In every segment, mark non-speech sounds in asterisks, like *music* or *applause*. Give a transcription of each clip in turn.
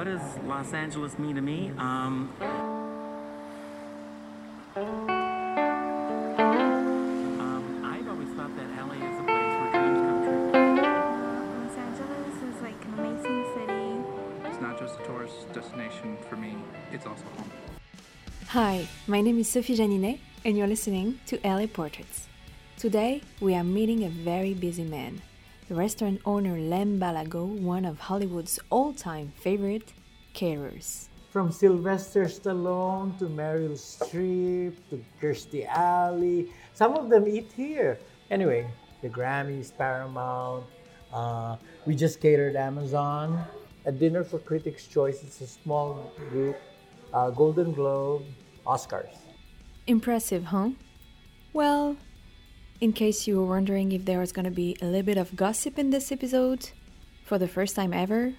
what does Los Angeles mean to me? Um, um, I've always thought that LA is a place where dreams come true. Los Angeles is like an amazing city. It's not just a tourist destination for me, it's also home. Hi, my name is Sophie Janinet, and you're listening to LA Portraits. Today, we are meeting a very busy man, the restaurant owner Lem Balagot, one of Hollywood's all time favorite caterers. From Sylvester Stallone to Meryl Streep to Kirstie Alley. Some of them eat here. Anyway, the Grammys, Paramount. Uh, we just catered Amazon. A dinner for Critics' Choice. It's a small group. Uh, Golden Globe, Oscars. Impressive, huh? Well, in case you were wondering if there was going to be a little bit of gossip in this episode, for the first time ever,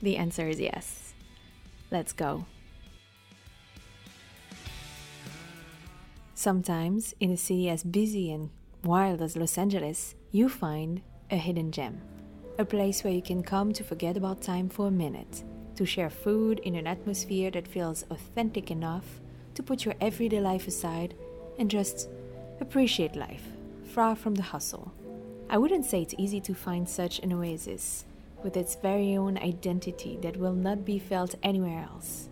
the answer is yes. Let's go. Sometimes, in a city as busy and wild as Los Angeles, you find a hidden gem. A place where you can come to forget about time for a minute, to share food in an atmosphere that feels authentic enough to put your everyday life aside and just appreciate life, far from the hustle. I wouldn't say it's easy to find such an oasis, with its very own identity that will not be felt anywhere else.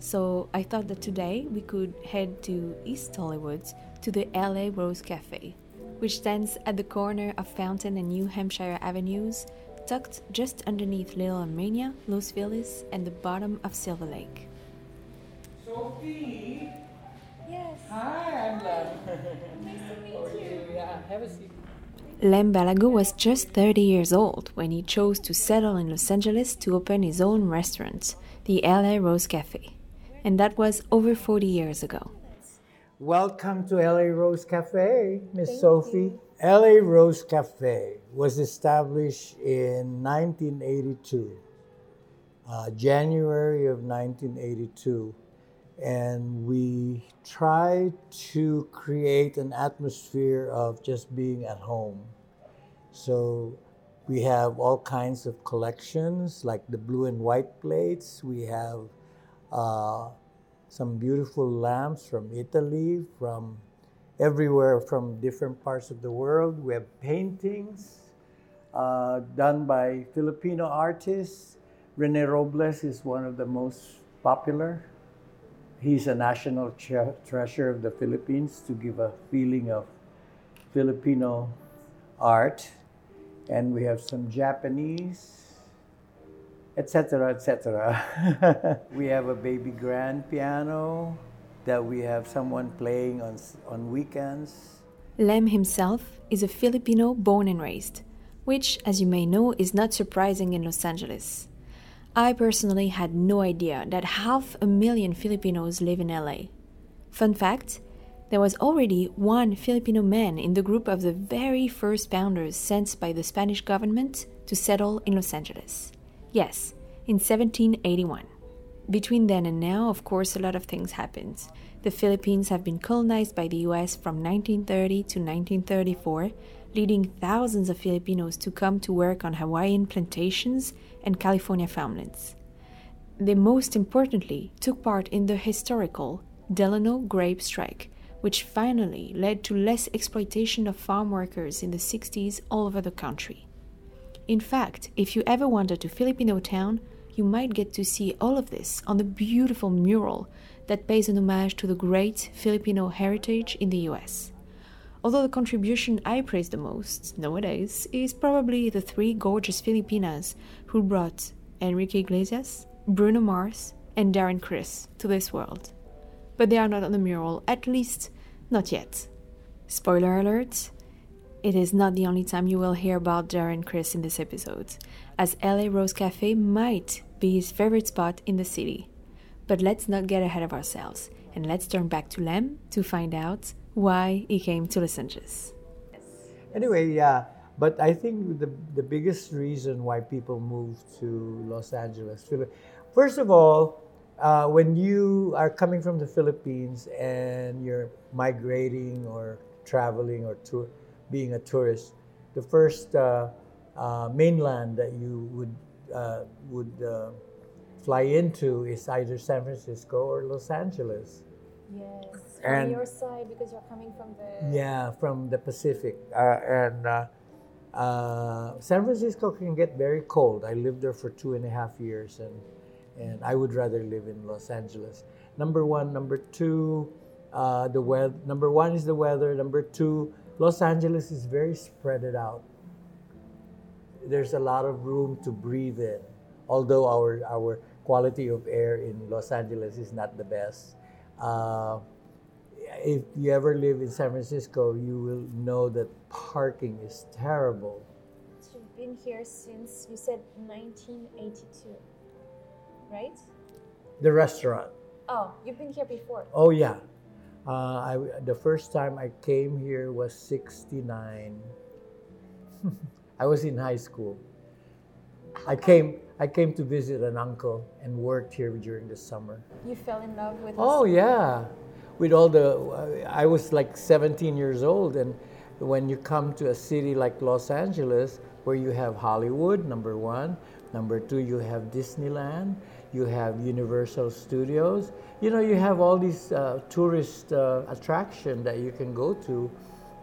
So I thought that today we could head to East Hollywood to the LA Rose Cafe, which stands at the corner of Fountain and New Hampshire Avenues, tucked just underneath Little Armenia, Los Feliz, and the bottom of Silver Lake. Sophie! Yes. Hi, I'm Lem. *laughs* nice to meet you. Yeah, have a seat. Lem Balagot was just 30 years old when he chose to settle in Los Angeles to open his own restaurant, the LA Rose Cafe. And that was over 40 years ago. Welcome to LA Rose Cafe, Miss Sophie. LA Rose Cafe was established in 1982, uh, January of 1982. And we try to create an atmosphere of just being at home. So we have all kinds of collections, like the blue and white plates. We have uh, some beautiful lamps from Italy, from everywhere, from different parts of the world. We have paintings uh, done by Filipino artists. Rene Robles is one of the most popular. He's a national tre- treasure of the Philippines to give a feeling of Filipino art. And we have some Japanese, etc., etc. *laughs* we have a baby grand piano that we have someone playing on, on weekends. Lem himself is a Filipino born and raised, which, as you may know, is not surprising in Los Angeles. I personally had no idea that half a million Filipinos live in LA. Fun fact there was already one Filipino man in the group of the very first founders sent by the Spanish government to settle in Los Angeles. Yes, in 1781. Between then and now, of course, a lot of things happened. The Philippines have been colonized by the US from 1930 to 1934, leading thousands of Filipinos to come to work on Hawaiian plantations and California farmlands. They most importantly took part in the historical Delano grape strike, which finally led to less exploitation of farm workers in the 60s all over the country. In fact, if you ever wander to Filipino town, you might get to see all of this on the beautiful mural that pays an homage to the great Filipino heritage in the US. Although the contribution I praise the most nowadays is probably the three gorgeous Filipinas who brought Enrique Iglesias, Bruno Mars, and Darren Criss to this world. But they are not on the mural, at least not yet. Spoiler alert, it is not the only time you will hear about Darren Criss in this episode, as LA Rose Cafe might be his favorite spot in the city. But let's not get ahead of ourselves, and let's turn back to Lem to find out why he came to Los Angeles. Anyway, yeah. But I think the, the biggest reason why people move to Los Angeles, first of all, uh, when you are coming from the Philippines and you're migrating or traveling or tour, being a tourist, the first uh, uh, mainland that you would uh, would uh, fly into is either San Francisco or Los Angeles. Yes. And- your side, because you're coming from the. Yeah, from the Pacific. Uh, and uh, San Francisco can get very cold. I lived there for two and a half years, and, and I would rather live in Los Angeles. Number one. Number two, uh, the weather. Number one is the weather. Number two, Los Angeles is very spreaded out. There's a lot of room to breathe in, although our, our quality of air in Los Angeles is not the best. Uh, if you ever live in San Francisco, you will know that parking is terrible. You've been here since you said 1982, right? The restaurant. Oh, you've been here before. Oh yeah, uh, I, the first time I came here was '69. *laughs* I was in high school. I came. I came to visit an uncle and worked here during the summer. You fell in love with. Oh yeah, with all the, I was like 17 years old, and when you come to a city like Los Angeles, where you have Hollywood, number one, number two, you have Disneyland, you have Universal Studios, you know, you have all these uh, tourist uh, attraction that you can go to,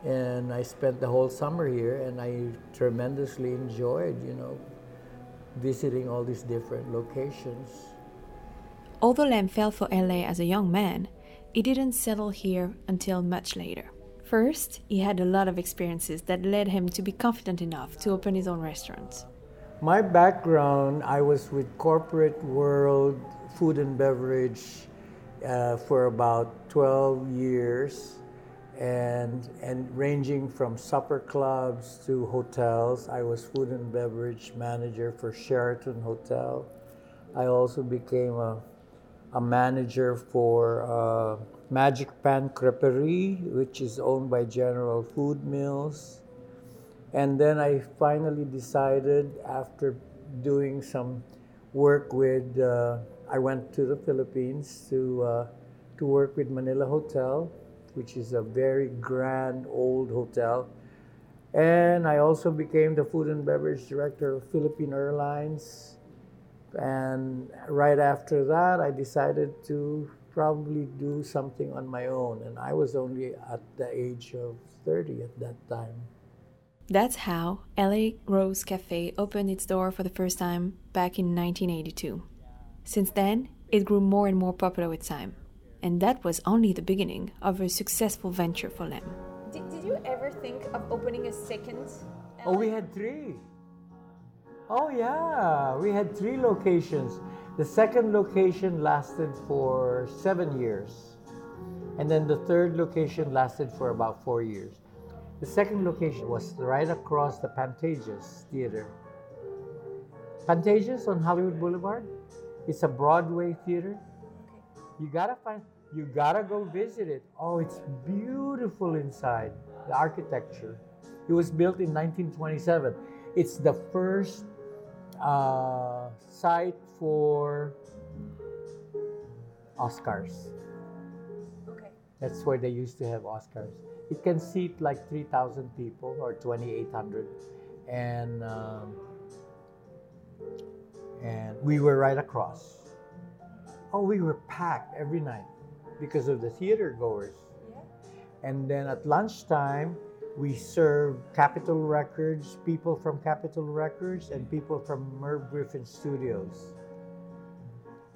and I spent the whole summer here, and I tremendously enjoyed, you know, visiting all these different locations. Although Lem fell for LA as a young man, he didn't settle here until much later. First, he had a lot of experiences that led him to be confident enough to open his own restaurant. My background, I was with corporate world, food and beverage uh, for about 12 years and, and ranging from supper clubs to hotels. I was food and beverage manager for Sheraton Hotel. I also became a, a manager for uh, Magic Pan Creperie, which is owned by General Food Mills. And then I finally decided after doing some work with, uh, I went to the Philippines to, uh, to work with Manila Hotel, which is a very grand old hotel. And I also became the food and beverage director of Philippine Airlines. And right after that, I decided to probably do something on my own. And I was only at the age of 30 at that time. That's how LA Rose Cafe opened its door for the first time back in 1982. Since then, it grew more and more popular with time. And that was only the beginning of a successful venture for Lem. Did, did you ever think of opening a second? Oh, we had three. Oh, yeah. We had three locations. The second location lasted for seven years. And then the third location lasted for about four years. The second location was right across the Pantages Theater. Pantages on Hollywood Boulevard. It's a Broadway theater. You gotta find, you gotta go visit it. Oh, it's beautiful inside. The architecture. It was built in 1927. It's the first uh, site for Oscars. Okay. That's where they used to have Oscars. It can seat like 3,000 people or 2,800. And, um, and we were right across. Oh, we were packed every night because of the theater goers. Yeah. And then at lunchtime, we served Capitol Records, people from Capitol Records, and people from Merv Griffin Studios.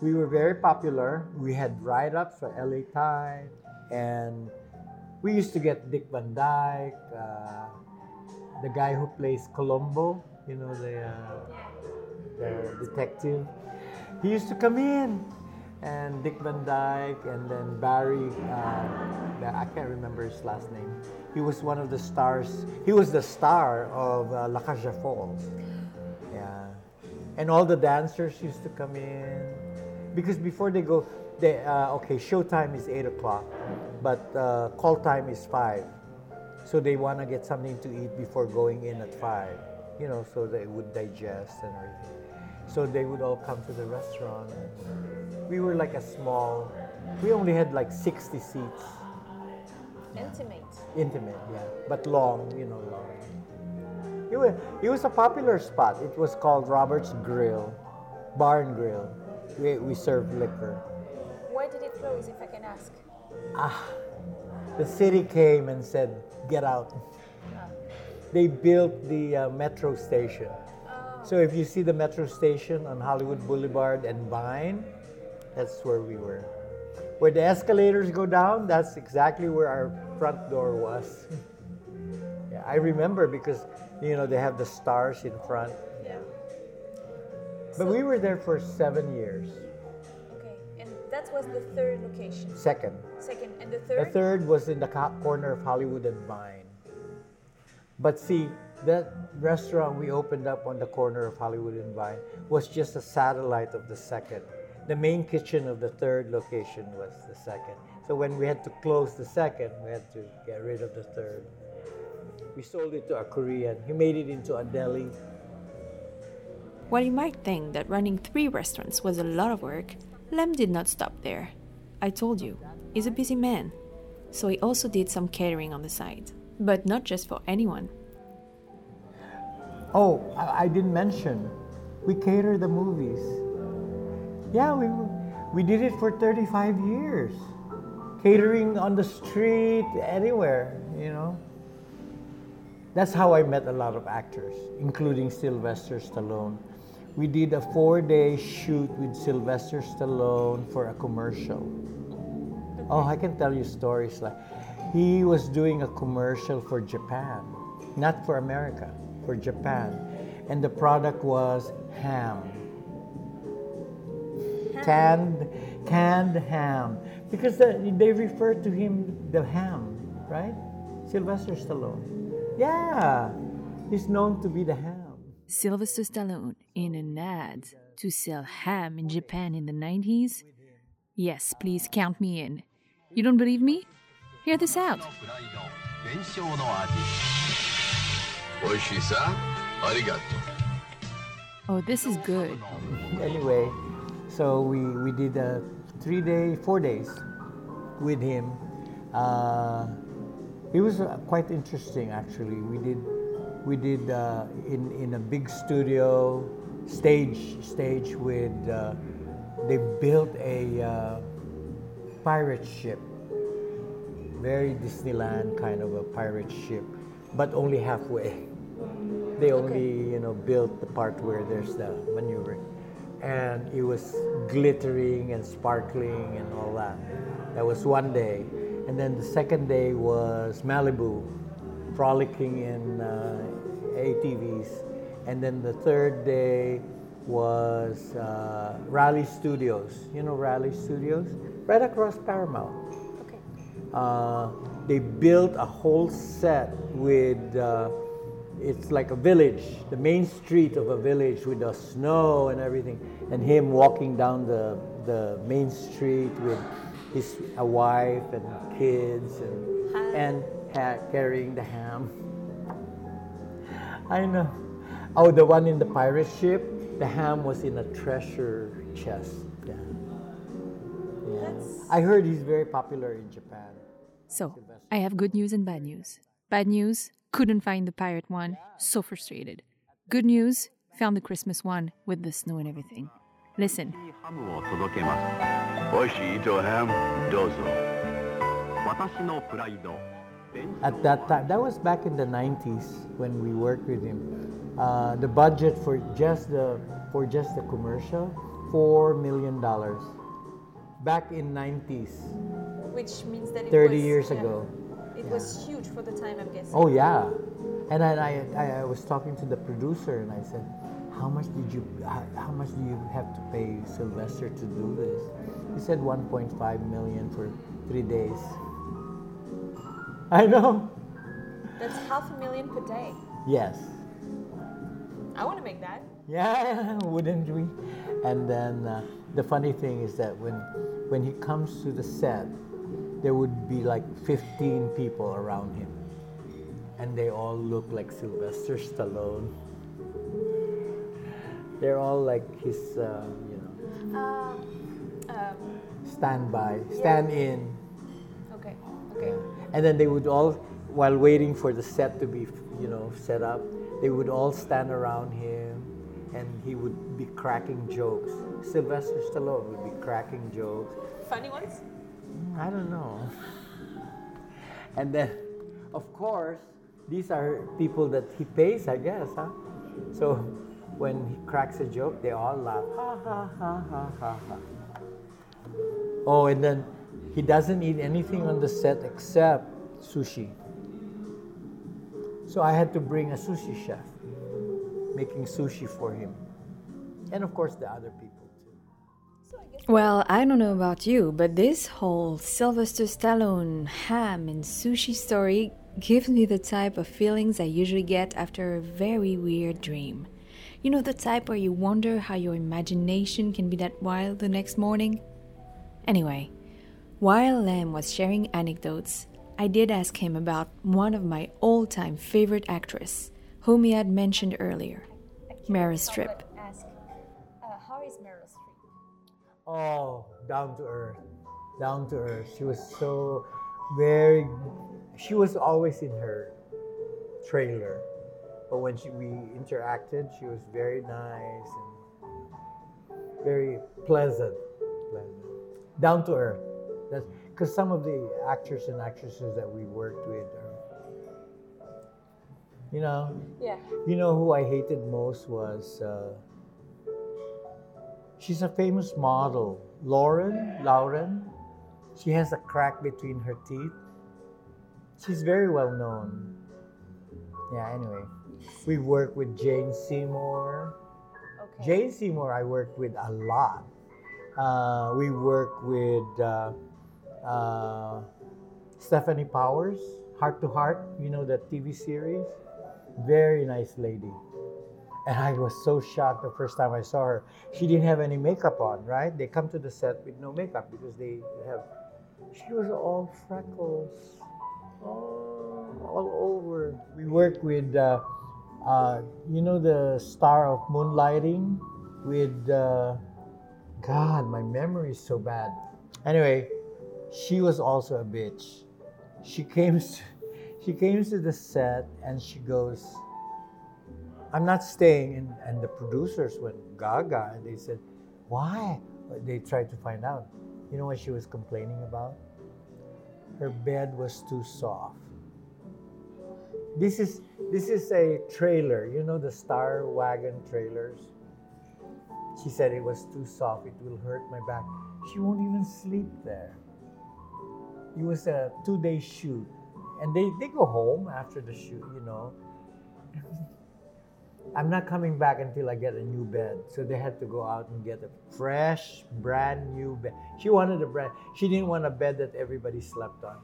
We were very popular. We had write ups for LA Time, and we used to get Dick Van Dyke, uh, the guy who plays Columbo, you know, the, uh, the detective. He used to come in, and Dick Van Dyke, and then Barry, uh, I can't remember his last name. He was one of the stars. He was the star of uh, La Cage aux Folles. Yeah. And all the dancers used to come in. Because before they go, they, uh, okay, show time is 8 o'clock, but uh, call time is 5. So they want to get something to eat before going in at 5, you know, so they would digest and everything. So they would all come to the restaurant. We were like a small, we only had like 60 seats. Intimate. Intimate, yeah, but long, you know, long. It was, it was a popular spot. It was called Robert's Grill, Barn Grill. We, we serve liquor. Why did it close, if I can ask? Ah, the city came and said, "Get out." They built the uh, metro station. Oh. So if you see the metro station on Hollywood Boulevard and Vine, that's where we were. Where the escalators go down, that's exactly where our front door was. yeah, I remember because you know they have the stars in front. Yeah. But we were there for seven years. Okay, and that was the third location. Second. Second, and the third. The third? was in the co- corner of Hollywood and Vine. But see, that restaurant we opened up on the corner of Hollywood and Vine was just a satellite of the second. The main kitchen of the third location was the second. So when we had to close the second, we had to get rid of the third. We sold it to a Korean. He made it into a deli. While you might think that running three restaurants was a lot of work, Lem did not stop there. I told you, he's a busy man. So he also did some catering on the side. But not just for anyone. Oh, I, didn't mention, we cater the movies. Yeah, we we did it for 35 years. Catering on the street, anywhere, you know. That's how I met a lot of actors, including Sylvester Stallone. We did a four-day shoot with Sylvester Stallone for a commercial. Oh, I can tell you stories like he was doing a commercial for Japan, not for America, for Japan. And the product was ham. Canned, canned ham. Because the, they refer to him the ham, right? Sylvester Stallone. Yeah, he's known to be the ham. Sylvester Stallone in an ad to sell ham in Japan in the 90s? Yes, please count me in. You don't believe me? Hear this out. プライド伝承の味美味しいさありがとう Oh, this is good. Anyway, so we, we did a three day, four days with him. Uh, it was uh, quite interesting actually. We did we did uh, in in a big studio stage stage with uh, they built a uh, pirate ship, very Disneyland kind of a pirate ship, but only halfway. *laughs* They only you know built the part where there's the maneuvering, and it was glittering and sparkling and all that. That was one day, and then the second day was Malibu, frolicking in uh, ATVs, and then the third day was uh, Raleigh Studios. You know Raleigh Studios, right across Paramount. Okay. Uh, they built a whole set with uh, it's like a village the main street of a village with the snow and everything and him walking down the, the main street with his a wife and kids and, and ha- carrying the ham. I know. Oh the one in the pirate ship the ham was in a treasure chest. Yeah, yeah. I heard he's very popular in japan. So, I have good news and bad news. Bad news, couldn't find the pirate one, so frustrated. Good news, Found the Christmas one with the snow and everything. Listen. At that time, that was back in the 90s when we worked with him. Uh, the budget for just the for just the commercial, four million dollars. Back in 90s. Which means that 30 was, years yeah, ago. It yeah. was huge for the time, I'm guessing. Oh yeah, and I, I, I, was talking to the producer and I said, how much did you how, how much do you have to pay Sylvester to do this? He said 1.5 million for three days. *laughs* I know. That's half a million per day. Yes. I want to make that. Yeah, *laughs* wouldn't we? And then uh, the funny thing is that when when he comes to the set, there would be like 15 people around him, and they all look like Sylvester Stallone. They're all like his, uh, you know, Uh, um, standby, stand in, okay, okay. and then they would all, while waiting for the set to be, you know, set up, they would all stand around him, and he would be cracking jokes. Sylvester Stallone would be cracking jokes. Funny ones? I don't know. And then, of course, these are people that he pays, I guess, huh? So when he cracks a joke, they all laugh. Ha ha ha ha ha. Oh, and then he doesn't eat anything on the set except sushi. So I had to bring a sushi chef making sushi for him. And of course, the other people Well, I don't know about you, but this whole Sylvester Stallone ham and sushi story gives me the type of feelings I usually get after a very weird dream. You know, the type where you wonder how your imagination can be that wild the next morning? Anyway, while Lem was sharing anecdotes, I did ask him about one of my all time favorite actresses, whom he had mentioned earlier, Meryl Streep. Oh, down to earth. Down to earth. She was so very, she was always in her trailer. But when she, we interacted, she was very nice and very pleasant. pleasant. Down to earth. That's because some of the actors and actresses that we worked with are, you know, Yeah. you know who I hated most was uh, she's a famous model, Lauren. Lauren. She has a crack between her teeth. She's very well known. Yeah. Anyway, we worked with Jane Seymour. Okay. Jane Seymour, I worked with a lot. Uh, we worked with uh, uh, Stefanie Powers, Hart to Hart. You know that TV series. Very nice lady. And I was so shocked the first time I saw her. She didn't have any makeup on, right? They come to the set with no makeup because they have. She was all freckles, all, all over. We worked with, uh, uh, you know, the star of Moonlighting with. Uh, God, my memory is so bad. Anyway, she was also a bitch. She came, to, *laughs* she came to the set and she goes, "I'm not staying." And, and the producers went gaga and they said, "Why?" They tried to find out. You know what she was complaining about? Her bed was too soft. This is this is a trailer. You know the Star Wagon trailers. She said it was too soft, it will hurt my back. She won't even sleep there. It was a two day shoot. And they, they go home after the shoot, you know. *laughs* I'm not coming back until I get a new bed. So they had to go out and get a fresh, brand new bed. She wanted a brand, she didn't want a bed that everybody slept on.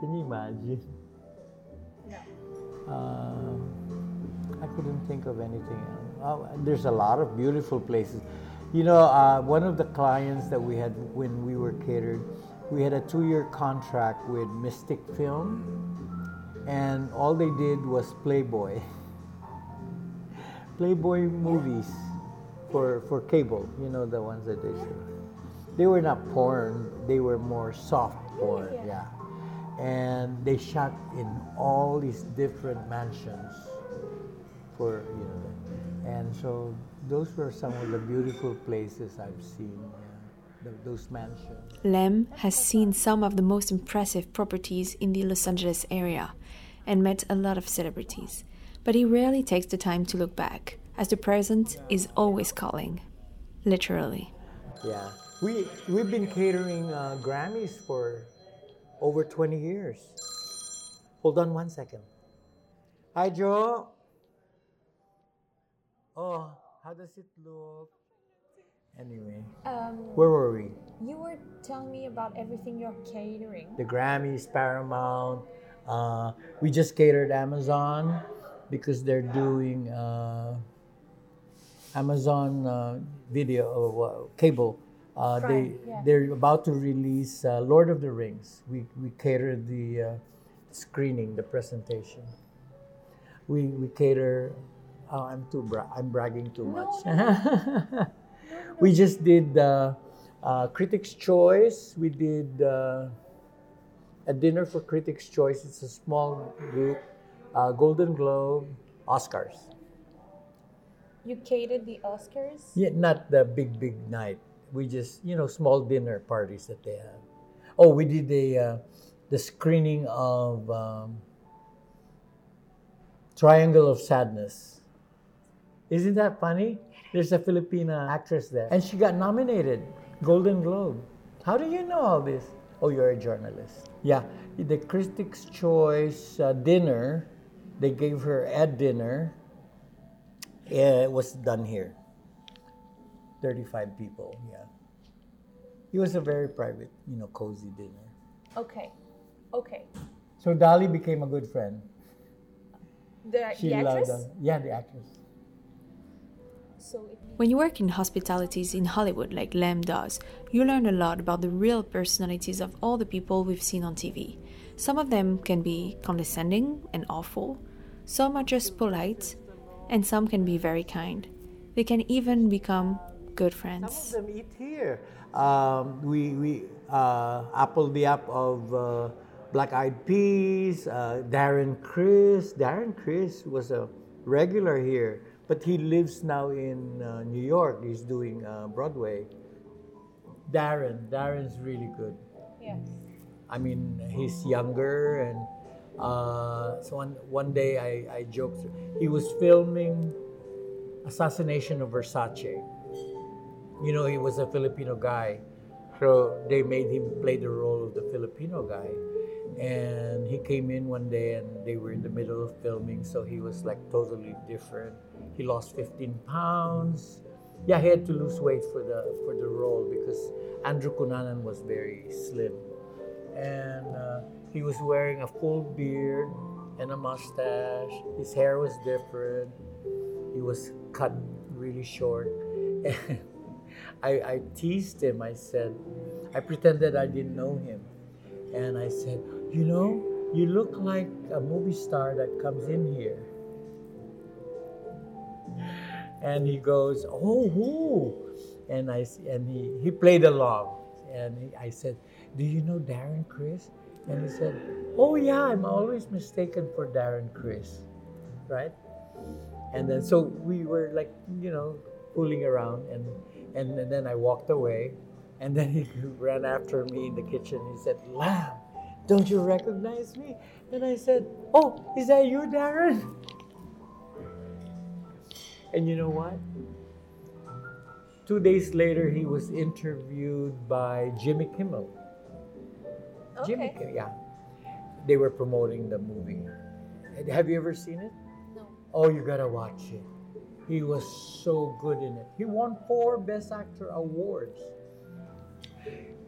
Can you imagine? Um, I couldn't think of anything. else. Oh, there's a lot of beautiful places. You know, uh, one of the clients that we had when we were catered, we had a two-year contract with Mystic Film, and all they did was Playboy. Playboy movies for for cable. You know the ones that they show. They were not porn. They were more soft porn. Yeah. yeah and they shot in all these different mansions for you know and so those were some of the beautiful places i've seen yeah, th- those mansions Lem has seen some of the most impressive properties in the Los Angeles area and met a lot of celebrities, but he rarely takes the time to look back, as the present is always calling. Literally. yeah we we've been catering uh, grammys for over 20 years hold on one second hi joe oh how does it look anyway Um, where were we you were telling me about everything you're catering. the Grammys, Paramount. Uh, we just catered Amazon because they're doing uh, Amazon uh, video uh, cable. Uh, they yeah. they're about to release uh, Lord of the Rings. We we catered the uh, screening, the presentation. We we cater. Oh, I'm too bra- I'm bragging too much. *laughs* we just did uh, uh, Critics' Choice. We did uh, a dinner for Critics' Choice. It's a small group. uh, Golden Globe, Oscars. You catered the Oscars? Yeah, not the big big night. We just you know small dinner parties that they have. Oh, we did the uh, the screening of um, Triangle of Sadness. Isn't that funny? There's a Filipina actress there, and she got nominated Golden Globe. How do you know all this? Oh, you're a journalist. Yeah, the Critics' Choice uh, dinner, they gave her a dinner. It was done here. 35 people, yeah. It was a very private, you know, cozy dinner. Okay. Okay. So Dolly became a good friend. The, She the loved actress? us. Yeah, the actress. When you work in hospitalities in Hollywood like Lem does, you learn a lot about the real personalities of all the people we've seen on TV. Some of them can be condescending and awful, some are just polite, and some can be very kind. They can even become good friends. Some of them eat here. Um, we we uh, apl.de.ap of uh, Black Eyed Peas. Uh, Darren Criss. Darren Criss was a regular here, but he lives now in uh, New York. He's doing uh, Broadway. Darren. Darren's really good. yeah. I mean, he's younger, and uh, so one one day I, I joked. He was filming Assassination of Versace. You know, he was a Filipino guy, so they made him play the role of the Filipino guy. And he came in one day, and they were in the middle of filming, so he was like totally different. He lost 15 pounds. Yeah, he had to lose weight for the for the role because Andrew Cunanan was very slim and uh, he was wearing a full beard and a mustache. His hair was different. He was cut really short. *laughs* I, I teased him. I said, I pretended I didn't know him. And I said, You know, you look like a movie star that comes in here. And he goes, Oh, who? And I and he, he played along. And he, I said, Do you know Darren Criss? And he said, Oh yeah, I'm always mistaken for Darren Criss. Right? And then so we were like, you know, fooling around and and, and then I walked away. And then he *laughs* ran after me in the kitchen. He said, Lem, don't you recognize me? And I said, Oh, is that you, Darren? And you know what? Two days later, he was interviewed by Jimmy Kimmel. Jimmy Okay. Kimmel, yeah. They were promoting the movie. Have you ever seen it? No. Oh, you gotta watch it. He was so good in it. He won four Best Actor awards.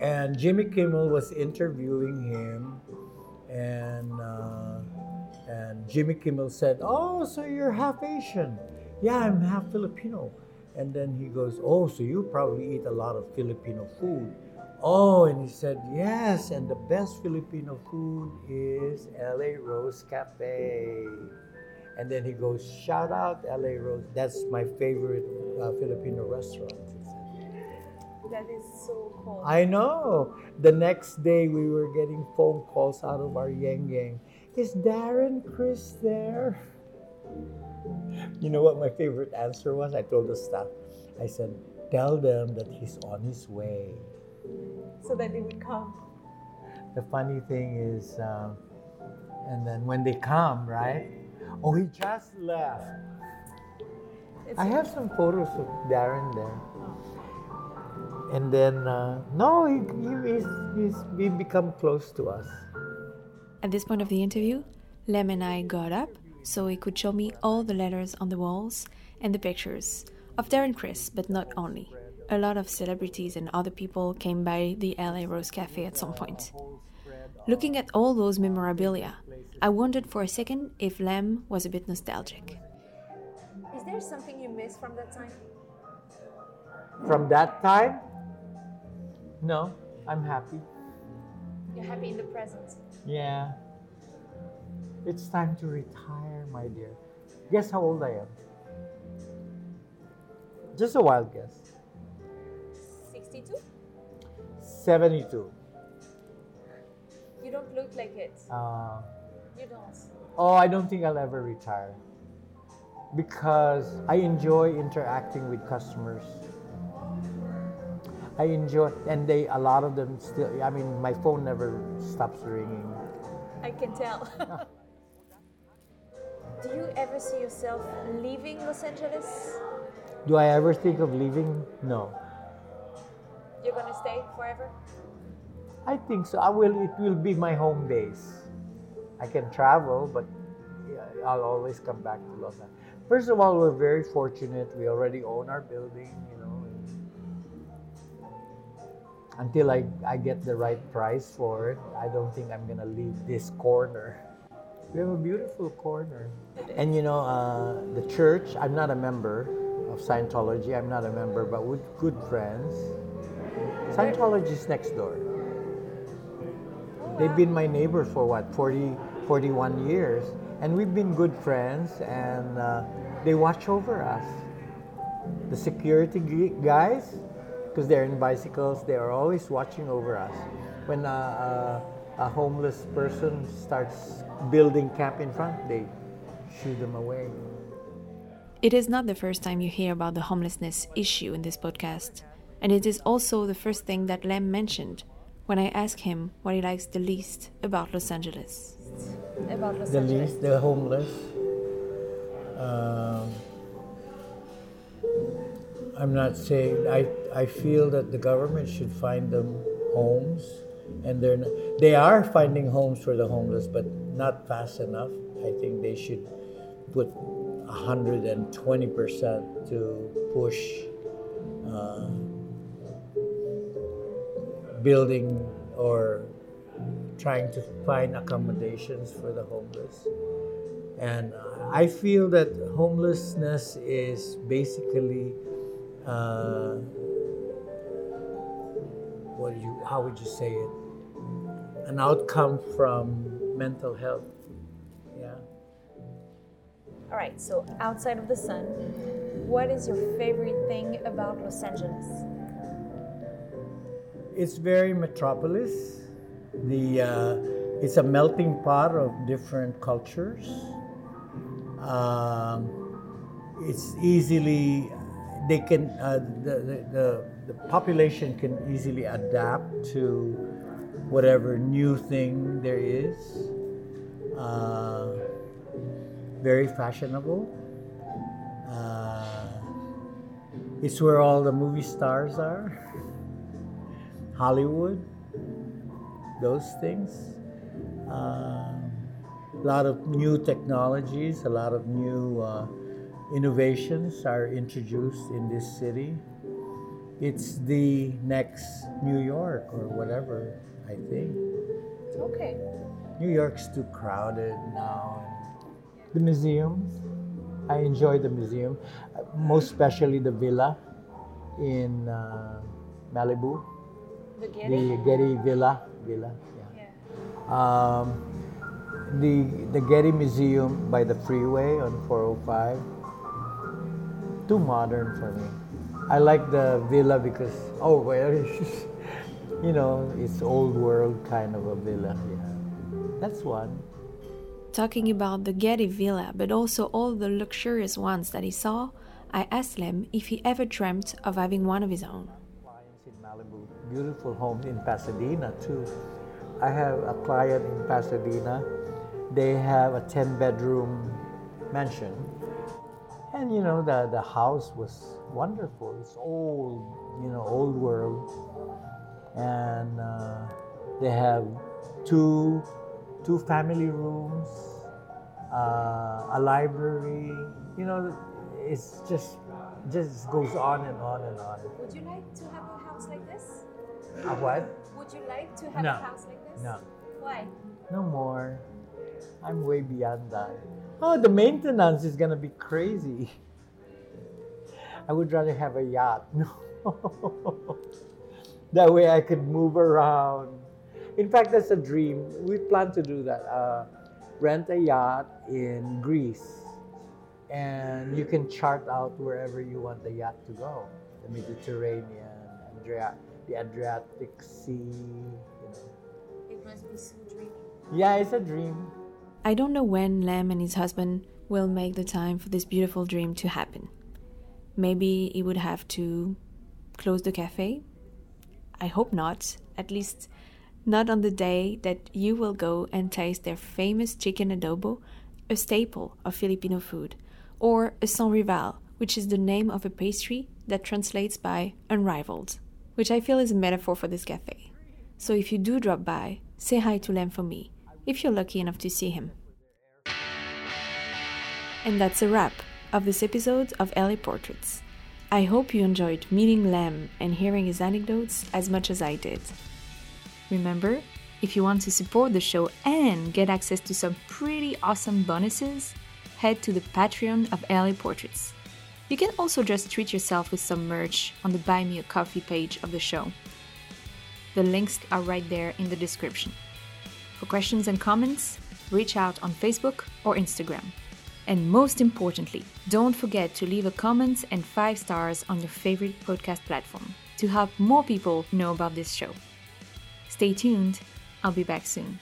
And Jimmy Kimmel was interviewing him, and uh, and Jimmy Kimmel said, "Oh, so you're half Asian? Yeah, I'm half Filipino." And then he goes, "Oh, so you probably eat a lot of Filipino food." Oh, and he said, "Yes, and the best Filipino food is LA Rose Cafe." And then he goes, "Shout out LA Rose. That's my favorite uh, Filipino restaurant." That is so cool. I know. The next day we were getting phone calls out of our yang yang. Is Darren Criss there? You know what my favorite answer was? I told the staff, I said, tell them that he's on his way. so that they would come. The funny thing is, um, and then when they come, right? Oh, he just left. It's I have some photos of Darren there. And then, uh, no, he, he, he's, he's, he become close to us. At this point of the interview, Lem and I got up so he could show me all the letters on the walls and the pictures of Darren Criss, but not only. A lot of celebrities and other people came by the LA Rose Cafe at some point. Looking at all those memorabilia, I wondered for a second if Lem was a bit nostalgic. Is there something you miss from that time? From that time, no, I'm happy. You're happy in the present. Yeah. It's time to retire, my dear. Guess how old I am? Just a wild guess. 62? 72. You don't look like it. Uh, You don't. Oh, I don't think I'll ever retire because I enjoy interacting with customers. I enjoy, and they a lot of them still. I mean, my phone never stops ringing. I can tell. *laughs* Do you ever see yourself leaving Los Angeles? Do I ever think of leaving? No. You're gonna stay forever? I think so. I will. It will be my home base. I can travel, but I'll always come back to Los Angeles. First of all, we're very fortunate. We already own our building, you know. Until I, I get the right price for it, I don't think I'm gonna leave this corner. We have a beautiful corner. And you know, uh, the church, I'm not a member of Scientology, I'm not a member, but with good friends. Scientology is next door. They've been my neighbor for what, 40, 41 years. And we've been good friends, and uh, they watch over us. The security guys, because they're in bicycles, they are always watching over us. When uh, a, a homeless person starts building camp in front, they shoo them away. It is not the first time you hear about the homelessness issue in this podcast, and it is also the first thing that Lem mentioned when I asked him what he likes the least about Los Angeles. About Los the Angeles. least, the homeless. Um, I'm not saying I. I feel that the government should find them homes, and they're they are finding homes for the homeless, but not fast enough. I think they should put 120 percent to push uh, building or trying to find accommodations for the homeless. And I feel that homelessness is basically, uh, what you, how would you say it? An outcome from mental health. Yeah. All right, so outside of the sun, what is your favorite thing about Los Angeles? It's very metropolis. The uh, it's a melting pot of different cultures. Um, it's easily they can uh, the, the, the the population can easily adapt to whatever new thing there is. Uh, very fashionable. Uh, it's where all the movie stars are. *laughs* Hollywood, those things. Um, a lot of new technologies, a lot of new uh, innovations are introduced in this city. It's the next New York or whatever, I think. Okay. New York's too crowded now. The museums, I enjoy the museum, most especially the villa in uh, Malibu, The Getty? the Getty Villa. Villa, yeah. Yeah. Um, the the Getty Museum by the freeway on 405. Too modern for me. I like the villa because oh well, you know it's old world kind of a villa. Yeah, that's one. Talking about the Getty Villa, but also all the luxurious ones that he saw, I asked Lem if he ever dreamt of having one of his own. Clients in Malibu, beautiful homes in Pasadena too. I have a client in Pasadena. They have a 10 bedroom mansion. And you know, the, the house was wonderful. It's old, you know, old world. And uh, they have two, two family rooms, uh, a library. You know, it's just, just goes on and on and on. Would you like to have a house like this? A what? Would you like to have No. a house like this? No. Why? No more. I'm way beyond that. Oh, the maintenance is gonna be crazy. *laughs* I would rather have a yacht. *laughs* No. That way I could move around. In fact, that's a dream. We plan to do that. Uh, rent a yacht in Greece, and you can chart out wherever you want the yacht to go. The Mediterranean, Adria- the Adriatic Sea. You know. It must be so dreamy. Yeah, it's a dream. I don't know when Lem and his husband will make the time for this beautiful dream to happen. Maybe he would have to close the cafe. I hope not, at least not on the day that you will go and taste their famous chicken adobo, a staple of Filipino food, or a sans rival, which is the name of a pastry that translates by unrivaled, which I feel is a metaphor for this cafe. So if you do drop by, say hi to Lem for me, if you're lucky enough to see him. And that's a wrap of this episode of LA Portraits. I hope you enjoyed meeting Lem and hearing his anecdotes as much as I did. Remember, if you want to support the show and get access to some pretty awesome bonuses, head to the Patreon of LA Portraits. You can also just treat yourself with some merch on the Buy Me a Coffee page of the show. The links are right there in the description. For questions and comments, reach out on Facebook or Instagram. And most importantly, don't forget to leave a comment and 5 stars on your favorite podcast platform to help more people know about this show. Stay tuned, I'll be back soon.